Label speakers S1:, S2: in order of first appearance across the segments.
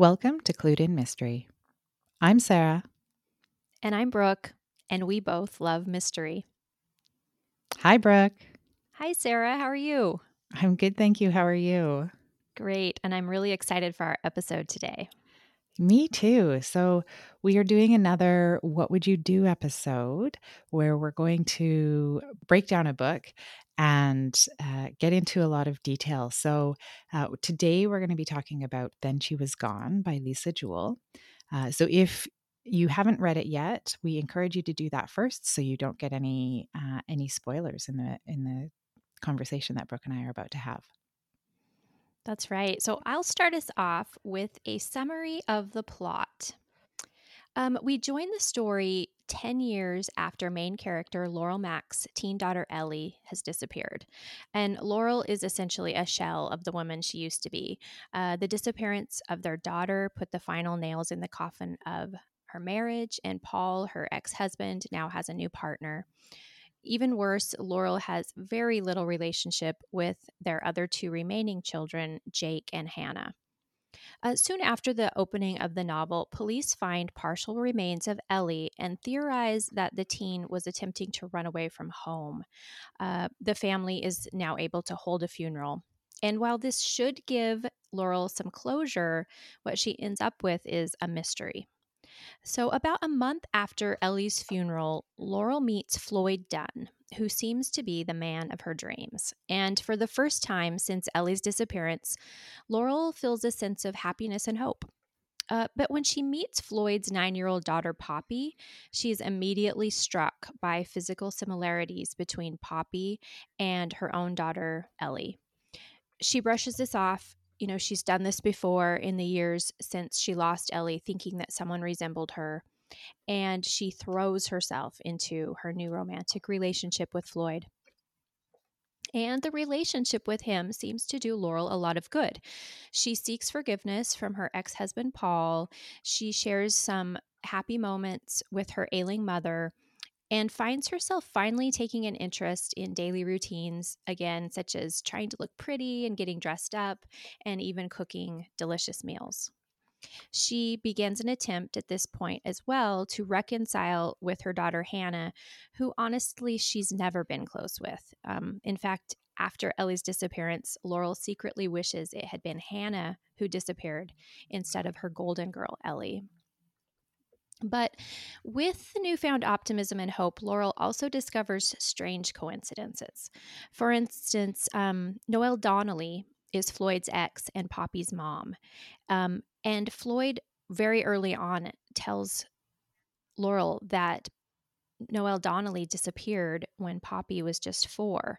S1: Welcome to Clued in Mystery. I'm Sarah.
S2: And I'm Brooke, and we both love mystery.
S1: Hi, Brooke.
S2: Hi, Sarah. How are you?
S1: I'm good, thank you. How are you?
S2: Great. And I'm really excited for our episode today.
S1: Me too. So, we are doing another What Would You Do episode where we're going to break down a book and uh, get into a lot of detail. So, uh, today we're going to be talking about Then She Was Gone by Lisa Jewell. Uh, so, if you haven't read it yet, we encourage you to do that first so you don't get any uh, any spoilers in the in the conversation that Brooke and I are about to have.
S2: That's right. So I'll start us off with a summary of the plot. Um, we join the story 10 years after main character Laurel Mack's teen daughter Ellie has disappeared. And Laurel is essentially a shell of the woman she used to be. Uh, the disappearance of their daughter put the final nails in the coffin of her marriage, and Paul, her ex husband, now has a new partner. Even worse, Laurel has very little relationship with their other two remaining children, Jake and Hannah. Uh, soon after the opening of the novel, police find partial remains of Ellie and theorize that the teen was attempting to run away from home. Uh, the family is now able to hold a funeral. And while this should give Laurel some closure, what she ends up with is a mystery. So, about a month after Ellie's funeral, Laurel meets Floyd Dunn, who seems to be the man of her dreams. And for the first time since Ellie's disappearance, Laurel feels a sense of happiness and hope. Uh, but when she meets Floyd's nine year old daughter, Poppy, she is immediately struck by physical similarities between Poppy and her own daughter, Ellie. She brushes this off you know, she's done this before in the years since she lost Ellie, thinking that someone resembled her. And she throws herself into her new romantic relationship with Floyd. And the relationship with him seems to do Laurel a lot of good. She seeks forgiveness from her ex husband, Paul. She shares some happy moments with her ailing mother and finds herself finally taking an interest in daily routines, again, such as trying to look pretty and getting dressed up, and even cooking delicious meals. She begins an attempt at this point as well to reconcile with her daughter Hannah, who honestly she's never been close with. Um, in fact, after Ellie's disappearance, Laurel secretly wishes it had been Hannah who disappeared instead of her golden girl, Ellie. But with the newfound optimism and hope, Laurel also discovers strange coincidences. For instance, um, Noelle Donnelly is Floyd's ex and Poppy's mom. Um, and Floyd, very early on, tells Laurel that Noelle Donnelly disappeared when Poppy was just four.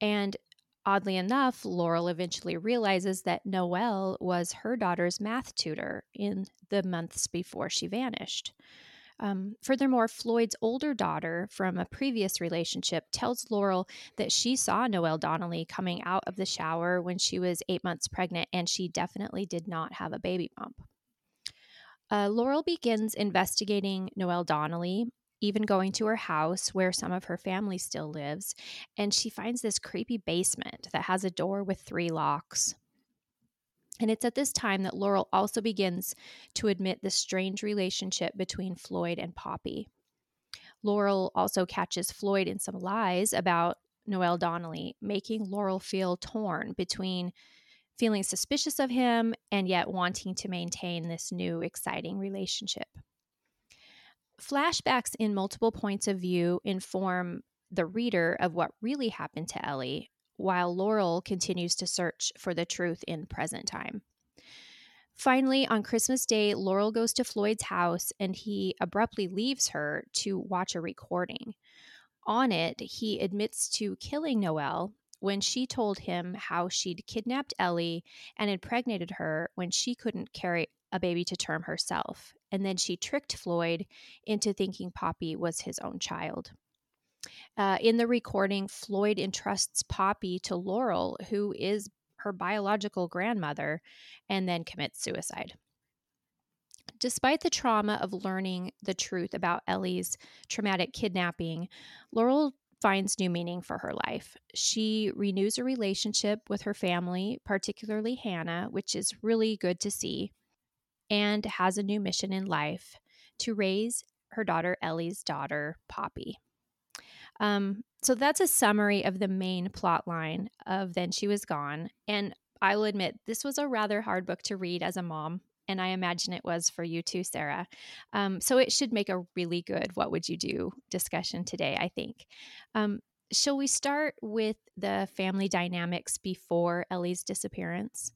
S2: And Oddly enough, Laurel eventually realizes that Noelle was her daughter's math tutor in the months before she vanished. Um, furthermore, Floyd's older daughter from a previous relationship tells Laurel that she saw Noelle Donnelly coming out of the shower when she was eight months pregnant, and she definitely did not have a baby bump. Uh, Laurel begins investigating Noelle Donnelly even going to her house where some of her family still lives, and she finds this creepy basement that has a door with three locks. And it's at this time that Laurel also begins to admit the strange relationship between Floyd and Poppy. Laurel also catches Floyd in some lies about Noelle Donnelly, making Laurel feel torn between feeling suspicious of him and yet wanting to maintain this new exciting relationship. Flashbacks in multiple points of view inform the reader of what really happened to Ellie, while Laurel continues to search for the truth in present time. Finally, on Christmas Day, Laurel goes to Floyd's house and he abruptly leaves her to watch a recording. On it, he admits to killing Noelle when she told him how she'd kidnapped Ellie and impregnated her when she couldn't carry a baby to term herself. And then she tricked Floyd into thinking Poppy was his own child. Uh, in the recording, Floyd entrusts Poppy to Laurel, who is her biological grandmother, and then commits suicide. Despite the trauma of learning the truth about Ellie's traumatic kidnapping, Laurel finds new meaning for her life. She renews a relationship with her family, particularly Hannah, which is really good to see. And has a new mission in life to raise her daughter Ellie's daughter, Poppy. Um, so that's a summary of the main plot line of Then She Was Gone. And I will admit, this was a rather hard book to read as a mom. And I imagine it was for you too, Sarah. Um, so it should make a really good What Would You Do discussion today, I think. Um, shall we start with the family dynamics before Ellie's disappearance?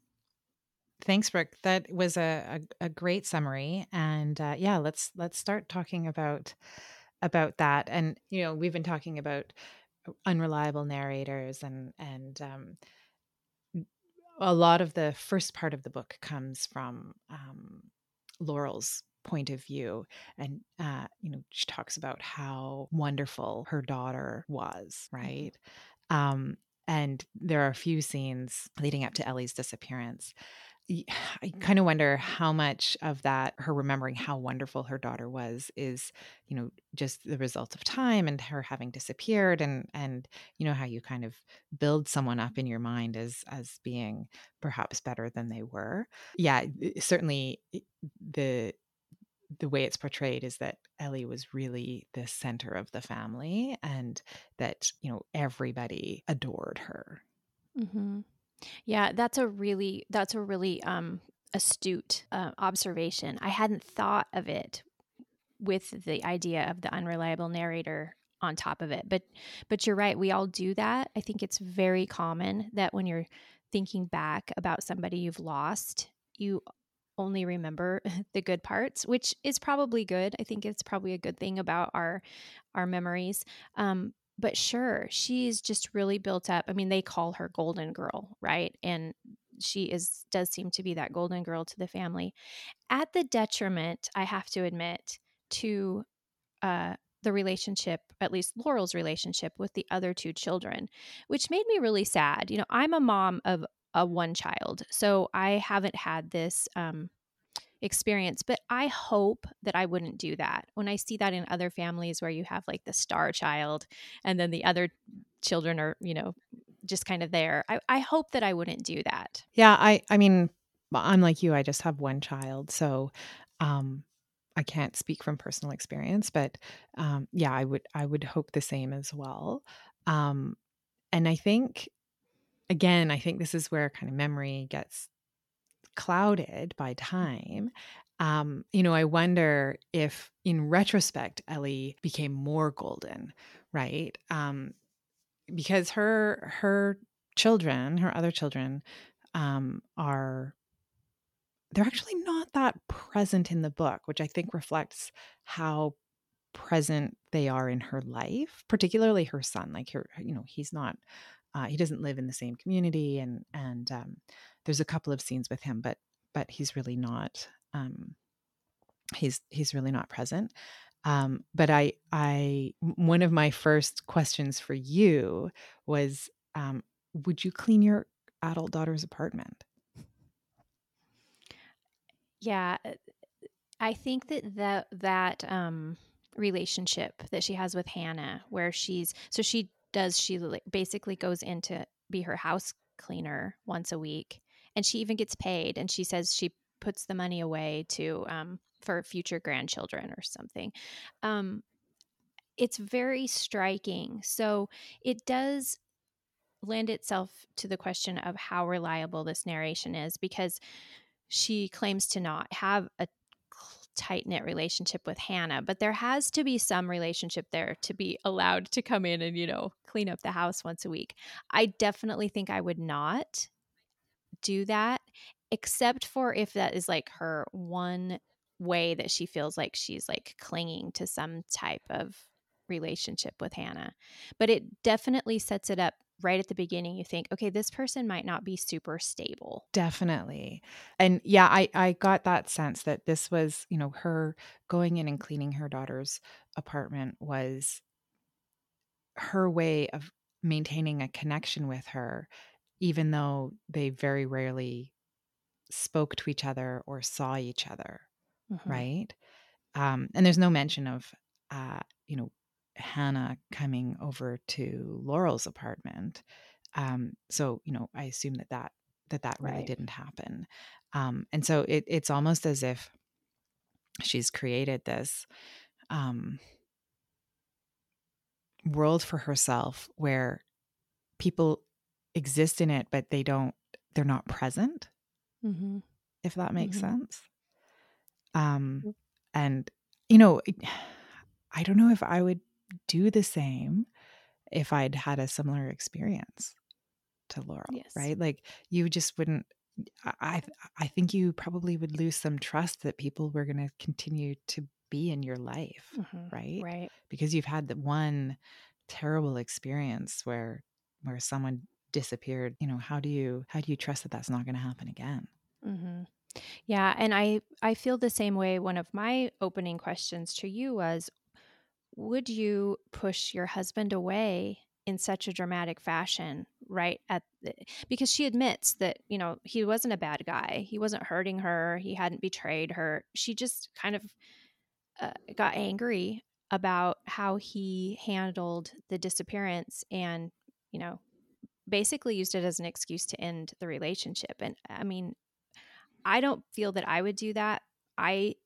S1: Thanks, Brooke. That was a, a, a great summary, and uh, yeah, let's let's start talking about about that. And you know, we've been talking about unreliable narrators, and and um, a lot of the first part of the book comes from um, Laurel's point of view and uh, you know she talks about how wonderful her daughter was mm-hmm. right um, and there are a few scenes leading up to ellie's disappearance I kind of wonder how much of that, her remembering how wonderful her daughter was, is, you know, just the result of time and her having disappeared, and and you know how you kind of build someone up in your mind as as being perhaps better than they were. Yeah, certainly the the way it's portrayed is that Ellie was really the center of the family, and that you know everybody adored her.
S2: Mm-hmm. Yeah, that's a really that's a really um astute uh, observation. I hadn't thought of it with the idea of the unreliable narrator on top of it. But but you're right, we all do that. I think it's very common that when you're thinking back about somebody you've lost, you only remember the good parts, which is probably good. I think it's probably a good thing about our our memories. Um, but sure, she's just really built up. I mean, they call her Golden Girl, right? And she is does seem to be that golden girl to the family, at the detriment, I have to admit, to uh, the relationship, at least Laurel's relationship with the other two children, which made me really sad. You know, I'm a mom of a one child, so I haven't had this um, experience. But I hope that I wouldn't do that. When I see that in other families where you have like the star child and then the other children are, you know, just kind of there. I, I hope that I wouldn't do that.
S1: Yeah, I I mean, I'm like you, I just have one child. So um I can't speak from personal experience, but um yeah, I would I would hope the same as well. Um and I think again, I think this is where kind of memory gets clouded by time, um, you know, I wonder if in retrospect, Ellie became more golden, right? Um, because her her children, her other children, um, are they're actually not that present in the book, which I think reflects how present they are in her life, particularly her son. Like her, you know, he's not uh, he doesn't live in the same community, and and um, there's a couple of scenes with him, but but he's really not. Um, he's he's really not present. Um, but I I one of my first questions for you was, um, would you clean your adult daughter's apartment?
S2: Yeah, uh, I think that that that um, relationship that she has with Hannah, where she's so she does she basically goes in to be her house cleaner once a week and she even gets paid and she says she puts the money away to um, for future grandchildren or something um, it's very striking so it does lend itself to the question of how reliable this narration is because she claims to not have a tight knit relationship with Hannah, but there has to be some relationship there to be allowed to come in and, you know, clean up the house once a week. I definitely think I would not do that, except for if that is like her one way that she feels like she's like clinging to some type of relationship with Hannah. But it definitely sets it up right at the beginning you think okay this person might not be super stable
S1: definitely and yeah i i got that sense that this was you know her going in and cleaning her daughter's apartment was her way of maintaining a connection with her even though they very rarely spoke to each other or saw each other mm-hmm. right um and there's no mention of uh you know Hannah coming over to Laurel's apartment. Um, so, you know, I assume that that that that really
S2: Right.
S1: didn't happen. Um, and so it, it's almost as if she's created this um, world for herself where people exist in it, but they don't, they're not present,
S2: Mm-hmm.
S1: if that makes
S2: Mhm.
S1: sense. Um,
S2: Mm.
S1: and, you know, I don't know if I would do the same if I'd had a similar experience to Laurel,
S2: Yes.
S1: right? Like you just wouldn't. I I think you probably would lose some trust that people were going to continue to be in your life,
S2: Mhm.
S1: right?
S2: Right.
S1: Because you've had the one terrible experience where where someone disappeared. You know, how do you how do you trust that that's not going to happen again?
S2: hmm Yeah, and I I feel the same way. One of my opening questions to you was, would you push your husband away in such a dramatic fashion? Right at the, because she admits that you know he wasn't a bad guy. He wasn't hurting her. He hadn't betrayed her. She just kind of uh, got angry about how he handled the disappearance and you know basically used it as an excuse to end the relationship and i mean I don't feel that I would do that. I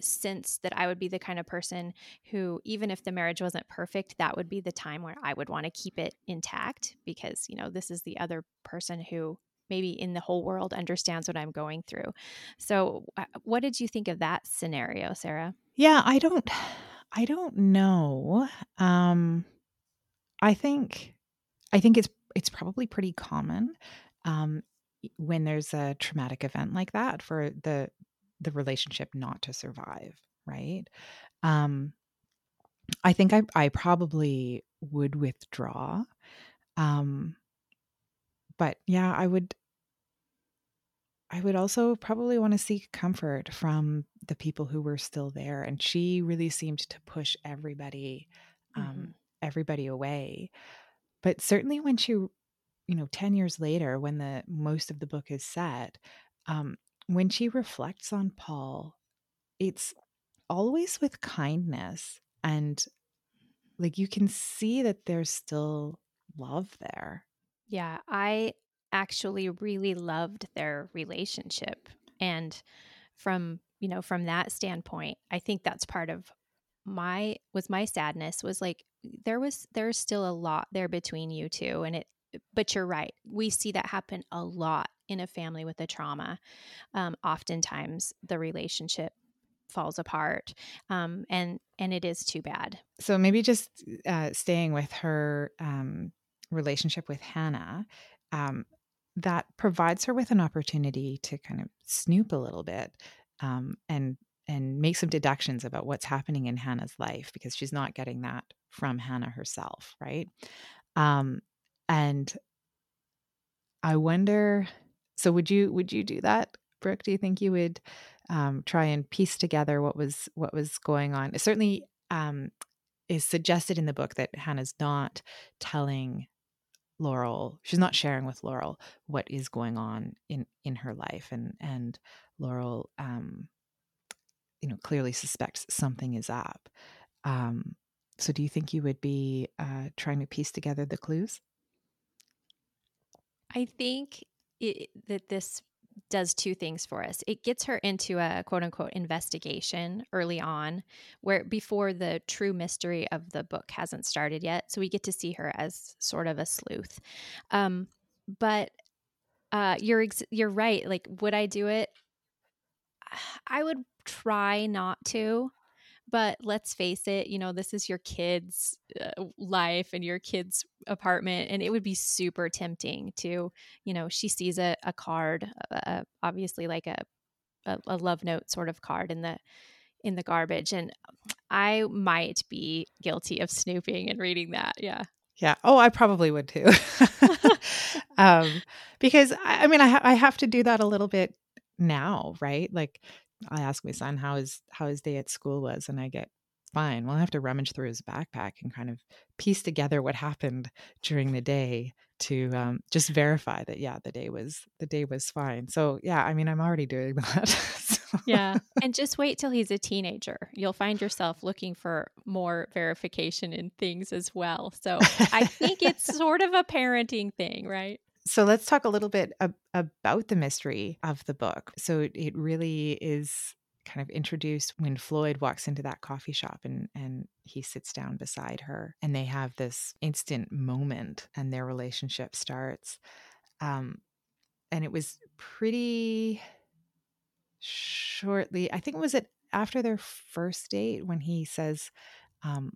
S2: sense that I would be the kind of person who, even if the marriage wasn't perfect, that would be the time where I would want to keep it intact because, you know, this is the other person who maybe in the whole world understands what I'm going through. So, uh, what did you think of that scenario, Sarah?
S1: Yeah, I don't I don't know. Um I think I think it's it's probably pretty common um when there's a traumatic event like that for the the relationship not to survive, right? Um I think I I probably would withdraw. Um but yeah, I would I would also probably want to seek comfort from the people who were still there and she really seemed to push everybody um
S2: Mhm.
S1: everybody away. But certainly when she you know 10 years later when the most of the book is set um when she reflects on Paul it's always with kindness and like you can see that there's still love there.
S2: Yeah, I actually really loved their relationship. And from, you know, from that standpoint, I think that's part of my was my sadness was like there was there's still a lot there between you two and it but you're right. We see that happen a lot in a family with a trauma. Um, oftentimes the relationship falls apart. Um, and and it is too bad.
S1: So maybe just uh, staying with her um, relationship with Hannah, um, that provides her with an opportunity to kind of snoop a little bit um, and and make some deductions about what's happening in Hannah's life because she's not getting that from Hannah herself, right? Um, and I wonder. So would you would you do that, Brooke? Do you think you would um, try and piece together what was what was going on? It certainly um, is suggested in the book that Hannah's not telling Laurel. She's not sharing with Laurel what is going on in in her life, and and Laurel, um, you know, clearly suspects something is up. Um, so, do you think you would be uh, trying to piece together the clues?
S2: I think it, that this does two things for us. It gets her into a quote unquote investigation early on, where before the true mystery of the book hasn't started yet. So we get to see her as sort of a sleuth. Um, but uh, you're ex- you're right. Like, would I do it? I would try not to. But let's face it, you know, this is your kid's uh, life and your kid's apartment. And it would be super tempting to, you know, she sees a, a card, uh, obviously like a, a, a love note sort of card in the in the garbage and i might be guilty of snooping and reading that yeah
S1: Yeah. Oh, I probably would too. um, because I, I mean, I, ha- I have to do that a little bit now, right? Like, I ask my son how his how his day at school was, and I get fine. Well, I have to rummage through his backpack and kind of piece together what happened during the day to um, just verify that yeah, the day was the day was fine. So yeah, I mean, I'm already doing that. So-
S2: yeah and just wait till he's a teenager you'll find yourself looking for more verification in things as well so i think it's sort of a parenting thing right
S1: So let's talk a little bit ab- about the mystery of the book. So it, really is kind of introduced when Floyd walks into that coffee shop and and he sits down beside her and they have this instant moment and their relationship starts. Um, and it was pretty shortly. I think was it after their first date when he says, um,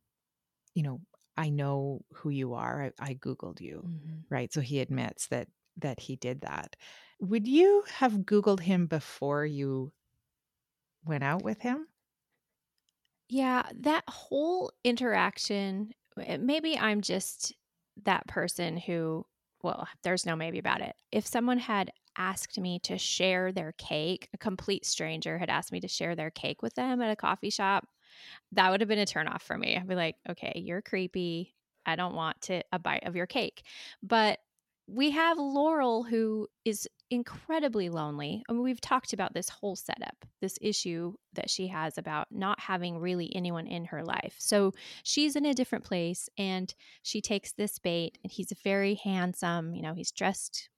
S1: you know, I know who you are. I, I googled you,
S2: Mm-hmm.
S1: right? So he admits that that he did that. Would you have googled him before you went out with him?
S2: Yeah, that whole interaction, eh, maybe I'm just that person who, well, there's no maybe about it. If someone had asked me to share their cake, a complete stranger had asked me to share their cake with them at a coffee shop, that would have been a turnoff for me. I'd be like, okay, you're creepy. I don't want to a bite of your cake. But we have Laurel who is incredibly lonely. I mean, we've talked about this whole setup, this issue that she has about not having really anyone in her life. So she's in a different place and she takes this bait and he's very handsome, you know, he's dressed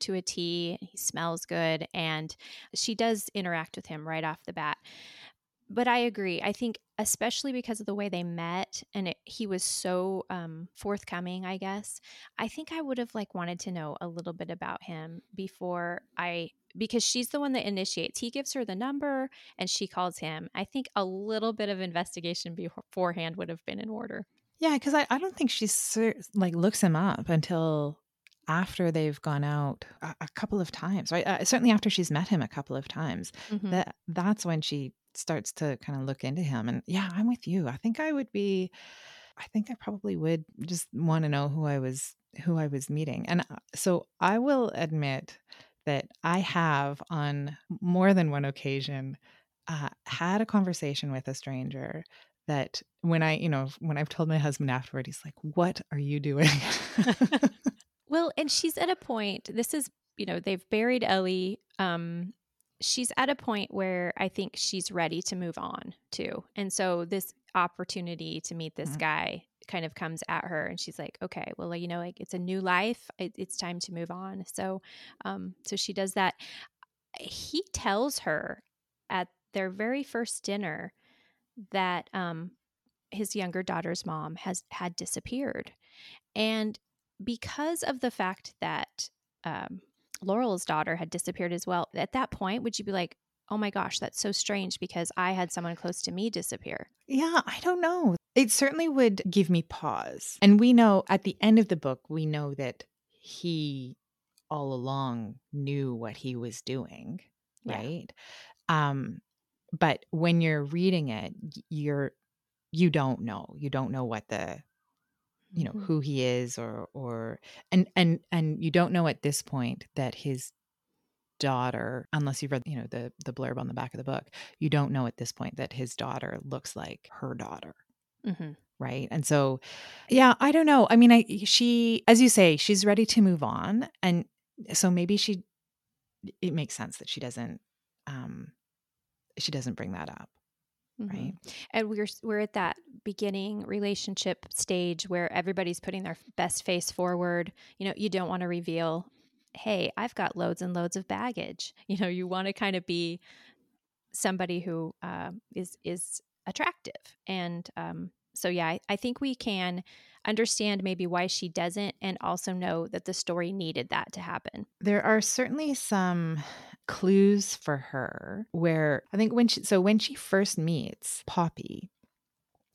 S2: to a T, he smells good and she does interact with him right off the bat but I agree. I think especially because of the way they met and it, he was so um, forthcoming, I guess. I think I would have like wanted to know a little bit about him before I because she's the one that initiates. He gives her the number and she calls him. I think a little bit of investigation beforehand would have been in order.
S1: Yeah, because I, I don't think she's like looks him up until after they've gone out a, a couple of times, right? Uh, certainly after she's met him a couple of times, mm-hmm. that that's when she starts to kind of look into him. And yeah, I'm with you. I think I would be, I think I probably would just want to know who I was, who I was meeting. And uh, so I will admit that I have on more than one occasion uh, had a conversation with a stranger that when I, you know, when I've told my husband afterward, he's like, What are you doing?
S2: well, and she's at a point, this is, you know, they've buried Ellie um, she's at a point where I think she's ready to move on too. And so this opportunity to meet this mm-hmm. guy kind of comes at her and she's like, okay, well, you know, like it's a new life. It, it's time to move on. So, um, so she does that. He tells her at their very first dinner that, um, his younger daughter's mom has had disappeared. And because of the fact that, um, Laurel's daughter had disappeared as well. At that point, would you be like, oh my gosh, that's so strange because I had someone close to me disappear?
S1: Yeah, I don't know. It certainly would give me pause. And we know at the end of the book, we know that he all along knew what he was doing, right? Yeah. Um but when you're reading it, you're you don't know. You don't know what the you know mm-hmm. who he is or or and and and you don't know at this point that his daughter unless you've read you know the the blurb on the back of the book you don't know at this point that his daughter looks like her daughter mm-hmm. right and so yeah i don't know i mean i she as you say she's ready to move on and so maybe she it makes sense that she doesn't um she doesn't bring that up Mm-hmm. right
S2: and we're we're at that beginning relationship stage where everybody's putting their best face forward you know you don't want to reveal hey i've got loads and loads of baggage you know you want to kind of be somebody who uh, is is attractive and um, so yeah I, I think we can understand maybe why she doesn't and also know that the story needed that to happen.
S1: There are certainly some clues for her where I think when she so when she first meets Poppy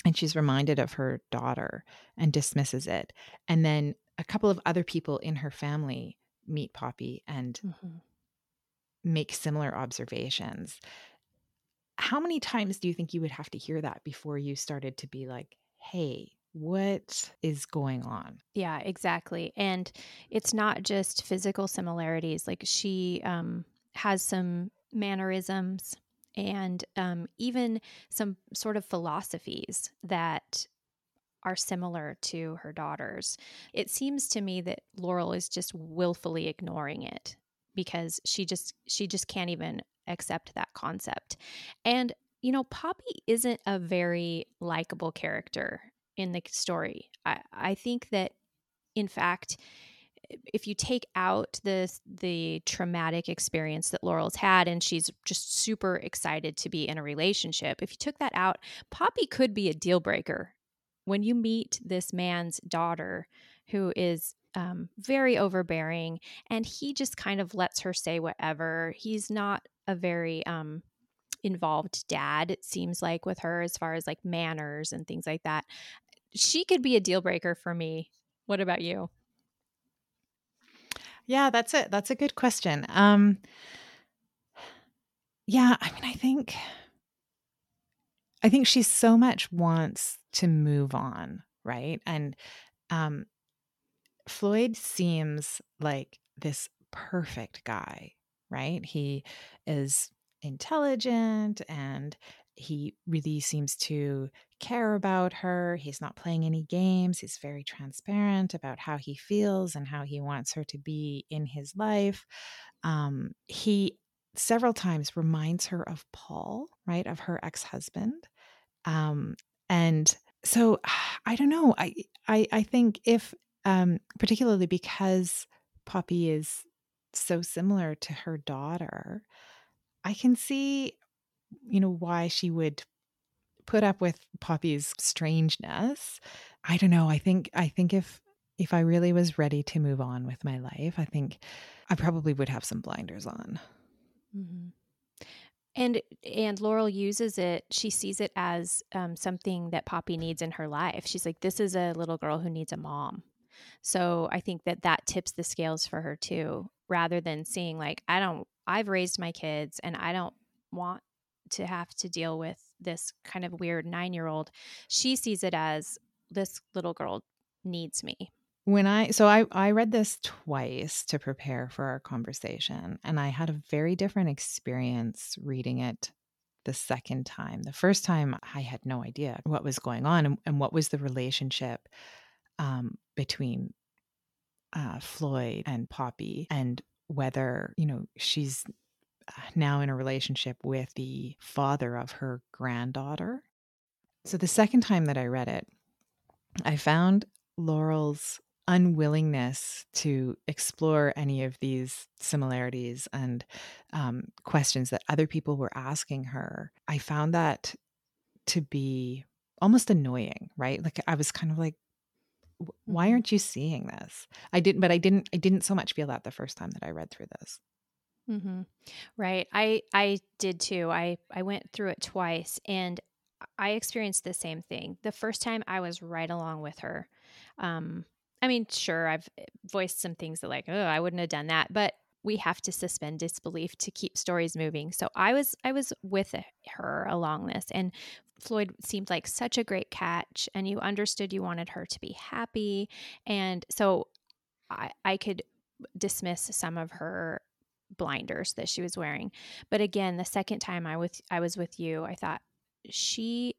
S1: and she's reminded of her daughter and dismisses it and then a couple of other people in her family meet Poppy and mm-hmm. make similar observations. How many times do you think you would have to hear that before you started to be like, hey, what is going on?
S2: Yeah, exactly. And it's not just physical similarities. Like she um, has some mannerisms and um, even some sort of philosophies that are similar to her daughter's. It seems to me that Laurel is just willfully ignoring it because she just she just can't even accept that concept. And you know, Poppy isn't a very likable character in the story. I, I think that, in fact, if you take out the the traumatic experience that Laurel's had and she's just super excited to be in a relationship, if you took that out, Poppy could be a deal breaker. When you meet this man's daughter who is um, very overbearing and he just kind of lets her say whatever. He's not a very um, involved dad, it seems like, with her as far as like manners and things like that. She could be a deal breaker for me. What about you?
S1: Yeah, that's it. That's a good question. Um, yeah, I mean, I think, I think she so much wants to move on, right? And um, Floyd seems like this perfect guy, right? He is intelligent and he really seems to care about her. He's not playing any games. He's very transparent about how he feels and how he wants her to be in his life. Um, he several times reminds her of Paul, right, of her ex husband. Um, and so I don't know. I, I I think if um, particularly because Poppy is so similar to her daughter, I can see, you know, why she would put up with Poppy's strangeness. I don't know. I think I think if if I really was ready to move on with my life, I think I probably would have some blinders on.
S2: Mm-hmm. And and Laurel uses it. She sees it as um, something that Poppy needs in her life. She's like, "This is a little girl who needs a mom." So I think that that tips the scales for her too, rather than seeing like, I don't, I've raised my kids and I don't want to have to deal with this kind of weird nine year old. She sees it as this little girl needs me.
S1: When I so I I read this twice to prepare for our conversation and I had a very different experience reading it the second time. The first time I had no idea what was going on and, and what was the relationship um, between uh, Floyd and Poppy and whether, you know, she's now in a relationship with the father of her granddaughter. So the second time that I read it, I found Laurel's unwillingness to explore any of these similarities and um, questions that other people were asking her. I found that to be almost annoying, right? Like I was kind of like, why mm-hmm. aren't you seeing this i didn't but i didn't i didn't so much feel that the first time that i read through this
S2: mm-hmm. right i i did too i i went through it twice and i experienced the same thing the first time i was right along with her um i mean sure i've eh, voiced some things that like oh i wouldn't have done that but we have to suspend disbelief to keep stories moving. So I was I was with her along this and Floyd seemed like such a great catch and you understood you wanted her to be happy and so I I could dismiss some of her blinders that she was wearing. But again, the second time I was I was with you, I thought she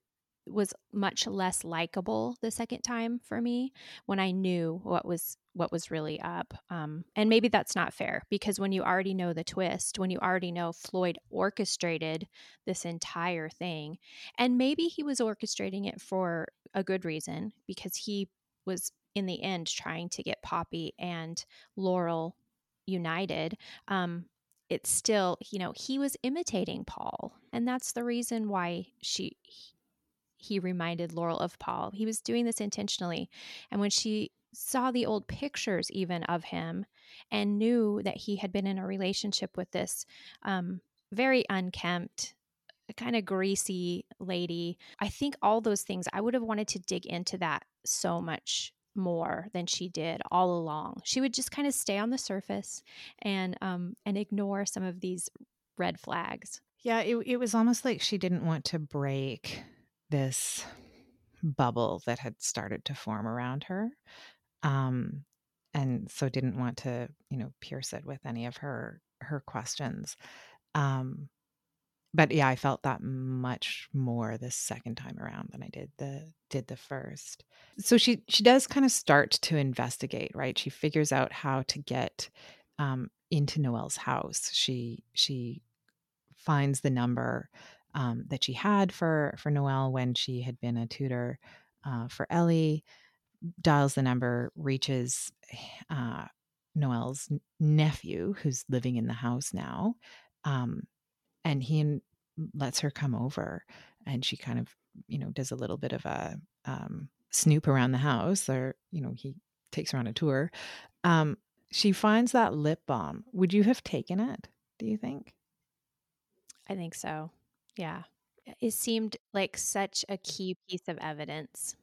S2: was much less likable the second time for me when I knew what was what was really up. Um, and maybe that's not fair because when you already know the twist, when you already know Floyd orchestrated this entire thing, and maybe he was orchestrating it for a good reason because he was in the end trying to get Poppy and Laurel united. Um, it's still, you know, he was imitating Paul, and that's the reason why she he reminded Laurel of Paul. He was doing this intentionally. And when she saw the old pictures, even of him, and knew that he had been in a relationship with this um, very unkempt, kind of greasy lady, I think all those things, I would have wanted to dig into that so much more than she did all along. She would just kind of stay on the surface and um, and ignore some of these red flags.
S1: Yeah, it, it was almost like she didn't want to break this bubble that had started to form around her. Um, and so didn't want to, you know, pierce it with any of her her questions. Um, but yeah, I felt that much more the second time around than I did the did the first. So she she does kind of start to investigate, right? She figures out how to get um, into Noelle's house. She she finds the number um, that she had for for Noelle when she had been a tutor uh, for Ellie. Dials the number, reaches uh, Noelle's nephew, who's living in the house now. Um, and he lets her come over and she kind of, you know, does a little bit of a um, snoop around the house or, you know, he takes her on a tour. Um, she finds that lip balm. Would you have taken it, do you think?
S2: I think so. Yeah. It seemed like such a key piece of evidence.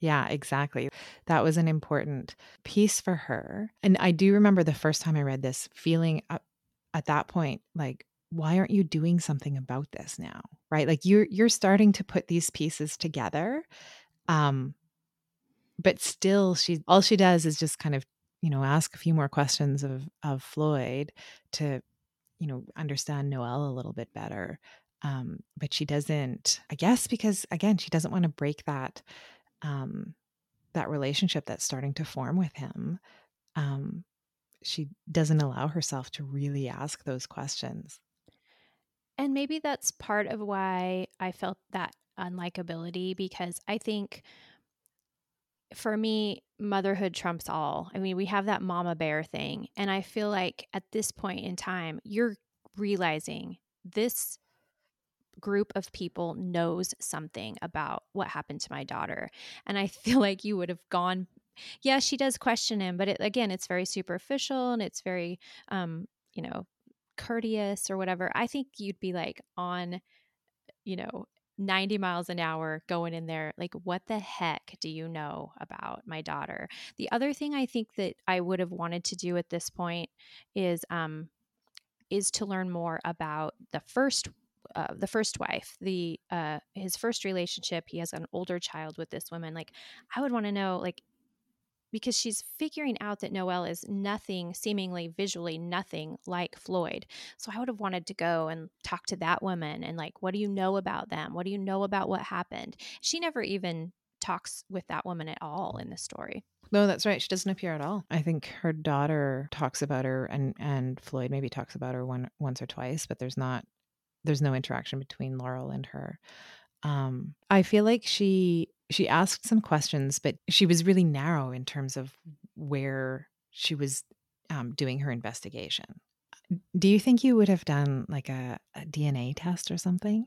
S1: Yeah, exactly. That was an important piece for her. And I do remember the first time I read this feeling at, at that point like why aren't you doing something about this now? Right? Like you're you're starting to put these pieces together. Um but still she all she does is just kind of, you know, ask a few more questions of of Floyd to you know, understand Noelle a little bit better. Um, but she doesn't, I guess, because again, she doesn't want to break that um, that relationship that's starting to form with him. Um, she doesn't allow herself to really ask those questions.
S2: And maybe that's part of why I felt that unlikability because I think for me, motherhood trumps all. I mean, we have that mama bear thing. And I feel like at this point in time, you're realizing this group of people knows something about what happened to my daughter. And I feel like you would have gone yeah, she does question him, but it, again, it's very superficial and it's very um, you know, courteous or whatever. I think you'd be like on you know, 90 miles an hour going in there like what the heck do you know about my daughter the other thing i think that i would have wanted to do at this point is um is to learn more about the first uh, the first wife the uh his first relationship he has an older child with this woman like i would want to know like because she's figuring out that Noelle is nothing, seemingly visually nothing like Floyd. So I would have wanted to go and talk to that woman and, like, what do you know about them? What do you know about what happened? She never even talks with that woman at all in the story.
S1: No, that's right. She doesn't appear at all. I think her daughter talks about her, and and Floyd maybe talks about her one once or twice, but there's not there's no interaction between Laurel and her. Um, I feel like she she asked some questions, but she was really narrow in terms of where she was um, doing her investigation. Do you think you would have done like a, a DNA test or something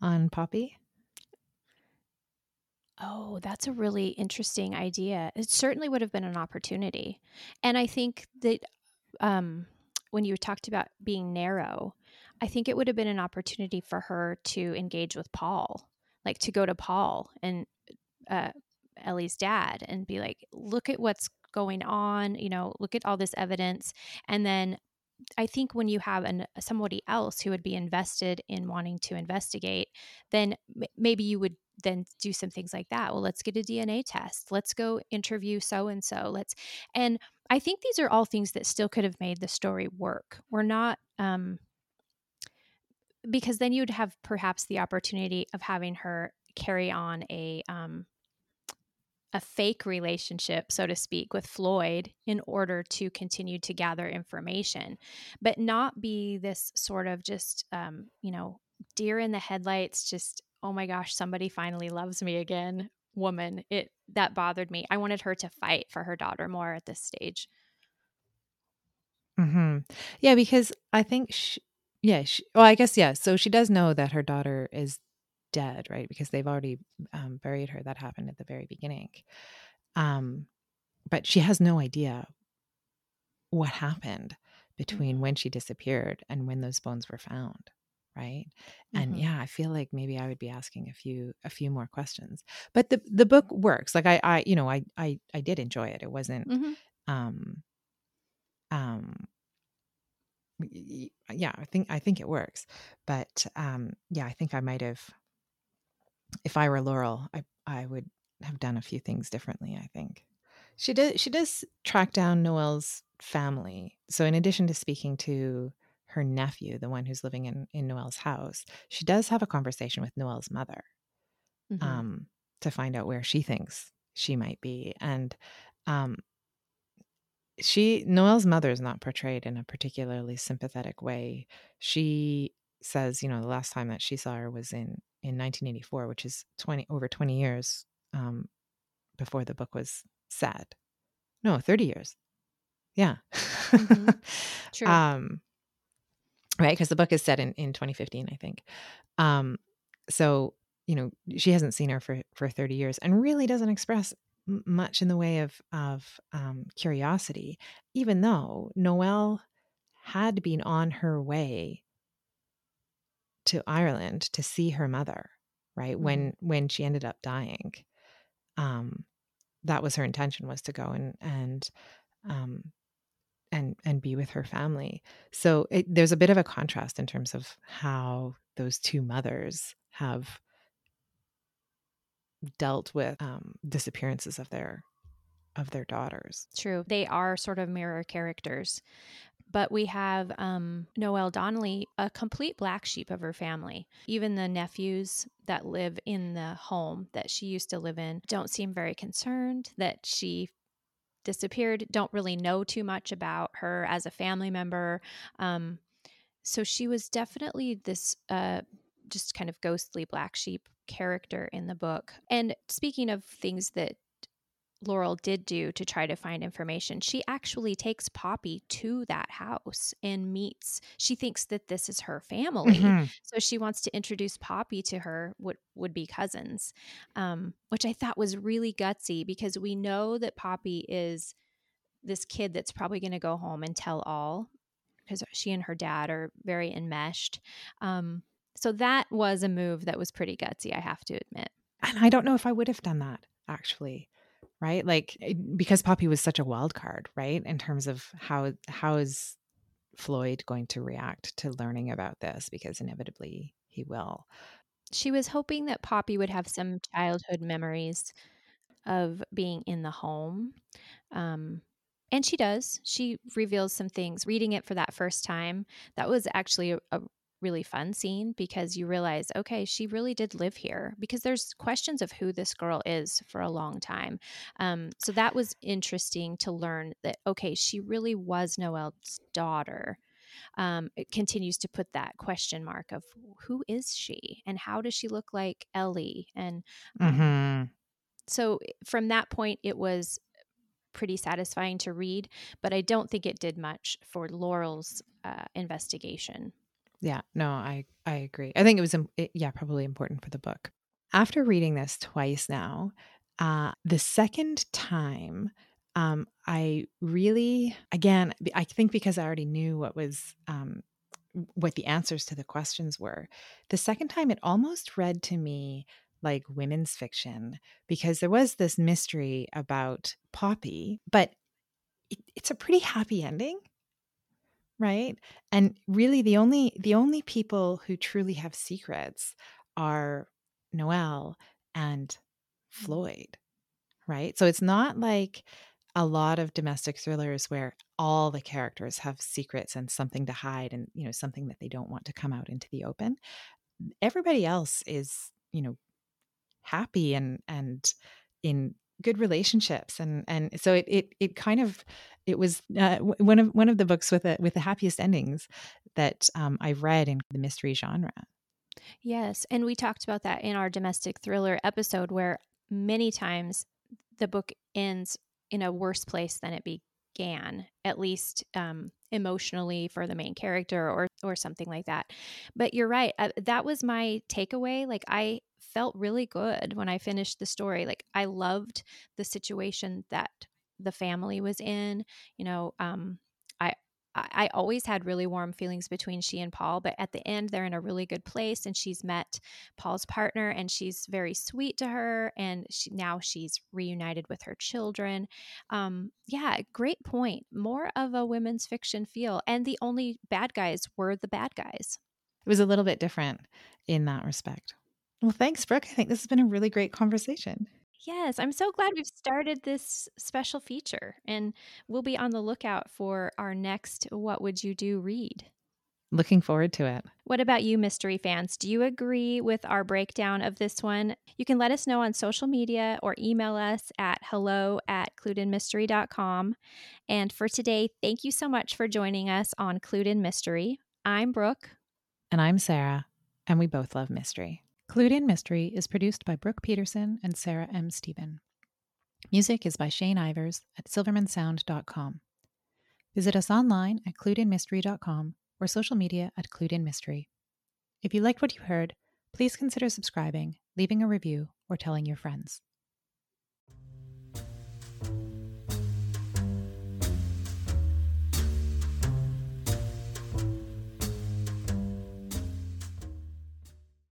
S1: on Poppy?
S2: Oh, that's a really interesting idea. It certainly would have been an opportunity. And I think that um, when you talked about being narrow, I think it would have been an opportunity for her to engage with Paul like to go to Paul and uh, Ellie's dad and be like, look at what's going on, you know, look at all this evidence. And then I think when you have an, somebody else who would be invested in wanting to investigate, then m- maybe you would then do some things like that. Well, let's get a DNA test. Let's go interview so and so. Let's, and I think these are all things that still could have made the story work. We're not, um, because then you'd have perhaps the opportunity of having her carry on a um, a fake relationship, so to speak, with Floyd in order to continue to gather information, but not be this sort of just, um, you know, deer in the headlights, just, oh my gosh, somebody finally loves me again woman. It that bothered me. I wanted her to fight for her daughter more at this stage.
S1: Mm-hmm. Yeah, because I think she, yeah. She, well, I guess yeah. So she does know that her daughter is dead, right? Because they've already um, buried her. That happened at the very beginning. Um, but she has no idea what happened between mm-hmm. when she disappeared and when those bones were found right and mm-hmm. yeah i feel like maybe i would be asking a few a few more questions but the the book works like i i you know i i, I did enjoy it it wasn't mm-hmm. um um yeah, I think I think it works. But um, yeah, I think I might have, if I were Laurel, I I would have done a few things differently. I think she does she does track down Noelle's family. So in addition to speaking to her nephew, the one who's living in in Noelle's house, she does have a conversation with Noelle's mother mm-hmm. um, to find out where she thinks she might be. And um, she Noelle's mother is not portrayed in a particularly sympathetic way. She says, you know, the last time that she saw her was in in 1984, which is 20 over 20 years um, before the book was set. No, 30 years. Yeah.
S2: Mm-hmm. True.
S1: um, right. Because the book is set in, in 2015, I think. Um, so, you know, she hasn't seen her for, for 30 years and really doesn't express much in the way of, of um, curiosity, even though Noelle had been on her way to Ireland to see her mother, right?
S2: Mhm.
S1: When when she ended up dying. Um that was her intention was to go and and um and and be with her family. So it, there's a bit of a contrast in terms of how those two mothers have dealt with um, disappearances of their of their daughters.
S2: True. They are sort of mirror characters. But we have um, Noelle Donnelly, a complete black sheep of her family. Even the nephews that live in the home that she used to live in don't seem very concerned that she disappeared, don't really know too much about her as a family member. Um, so she was definitely this uh, just kind of ghostly black sheep character in the book. And speaking of things that Laurel did do to try to find information, she actually takes Poppy to that house and meets. She thinks that this is her family,
S1: Mhm.
S2: so she wants to introduce Poppy to her would would be cousins, um, which I thought was really gutsy because we know that Poppy is this kid that's probably going to go home and tell all because she and her dad are very enmeshed. Um, so that was a move that was pretty gutsy, I have to admit.
S1: And I don't know if I would have done that actually. Right? Like because Poppy was such a wild card, right? In terms of how how is Floyd going to react to learning about this because inevitably he will.
S2: She was hoping that Poppy would have some childhood memories of being in the home. Um, and she does. She reveals some things. Reading it for that first time, that was actually a, a really fun scene because you realize, okay, she really did live here because there's questions of who this girl is for a long time. Um, so that was interesting to learn that, okay, she really was Noelle's daughter. Um, it continues to put that question mark of who is she and how does she look like Ellie? And um,
S1: Mhm.
S2: so from that point, it was pretty satisfying to read, but I don't think it did much for Laurel's uh, investigation.
S1: Yeah, no, I I agree. I think it was it, yeah, probably important for the book. After reading this twice now, uh the second time um I really again I think because I already knew what was um what the answers to the questions were. The second time it almost read to me like women's fiction because there was this mystery about Poppy, but it, it's a pretty happy ending right? And really the only the only people who truly have secrets are Noelle and mm-hmm. floyd right? So it's not like a lot of domestic thrillers where all the characters have secrets and something to hide and you know something that they don't want to come out into the open. Everybody else is you know happy and and in good relationships and and so it it, it kind of it was uh, one of one of the books with the with the happiest endings that um, I've read in the mystery genre.
S2: Yes. And we talked about that in our domestic thriller episode, where many times the book ends in a worse place than it began, at least um, emotionally for the main character or, or something like that. But you're right. Uh, that was my takeaway. Like, I felt really good when I finished the story. Like, I loved the situation that the family was in. You know, um, I, I always had really warm feelings between she and Paul, but at the end, they're in a really good place, and she's met Paul's partner, and she's very sweet to her, and she, now she's reunited with her children. Um, yeah, great point. More of a women's fiction feel, and the only bad guys were the bad guys.
S1: It was a little bit different in that respect. Well, thanks, Brooke. I think this has been a really great conversation.
S2: Yes, I'm so glad we've started this special feature, and we'll be on the lookout for our next What Would You Do read.
S1: Looking forward to it.
S2: What about you, mystery fans? Do you agree with our breakdown of this one? You can let us know on social media or email us at hello at cluedinmystery.com. And for today, thank you so much for joining us on Clued in Mystery. I'm Brooke.
S1: And I'm Sarah, and we both love mystery. Clued in Mystery is produced by Brooke Peterson and Sarah M. Stephen. Music is by Shane Ivers at silvermansound.com. Visit us online at cluedinmystery.com or social media at cluedinmystery. If you liked what you heard, please consider subscribing, leaving a review, or telling your friends.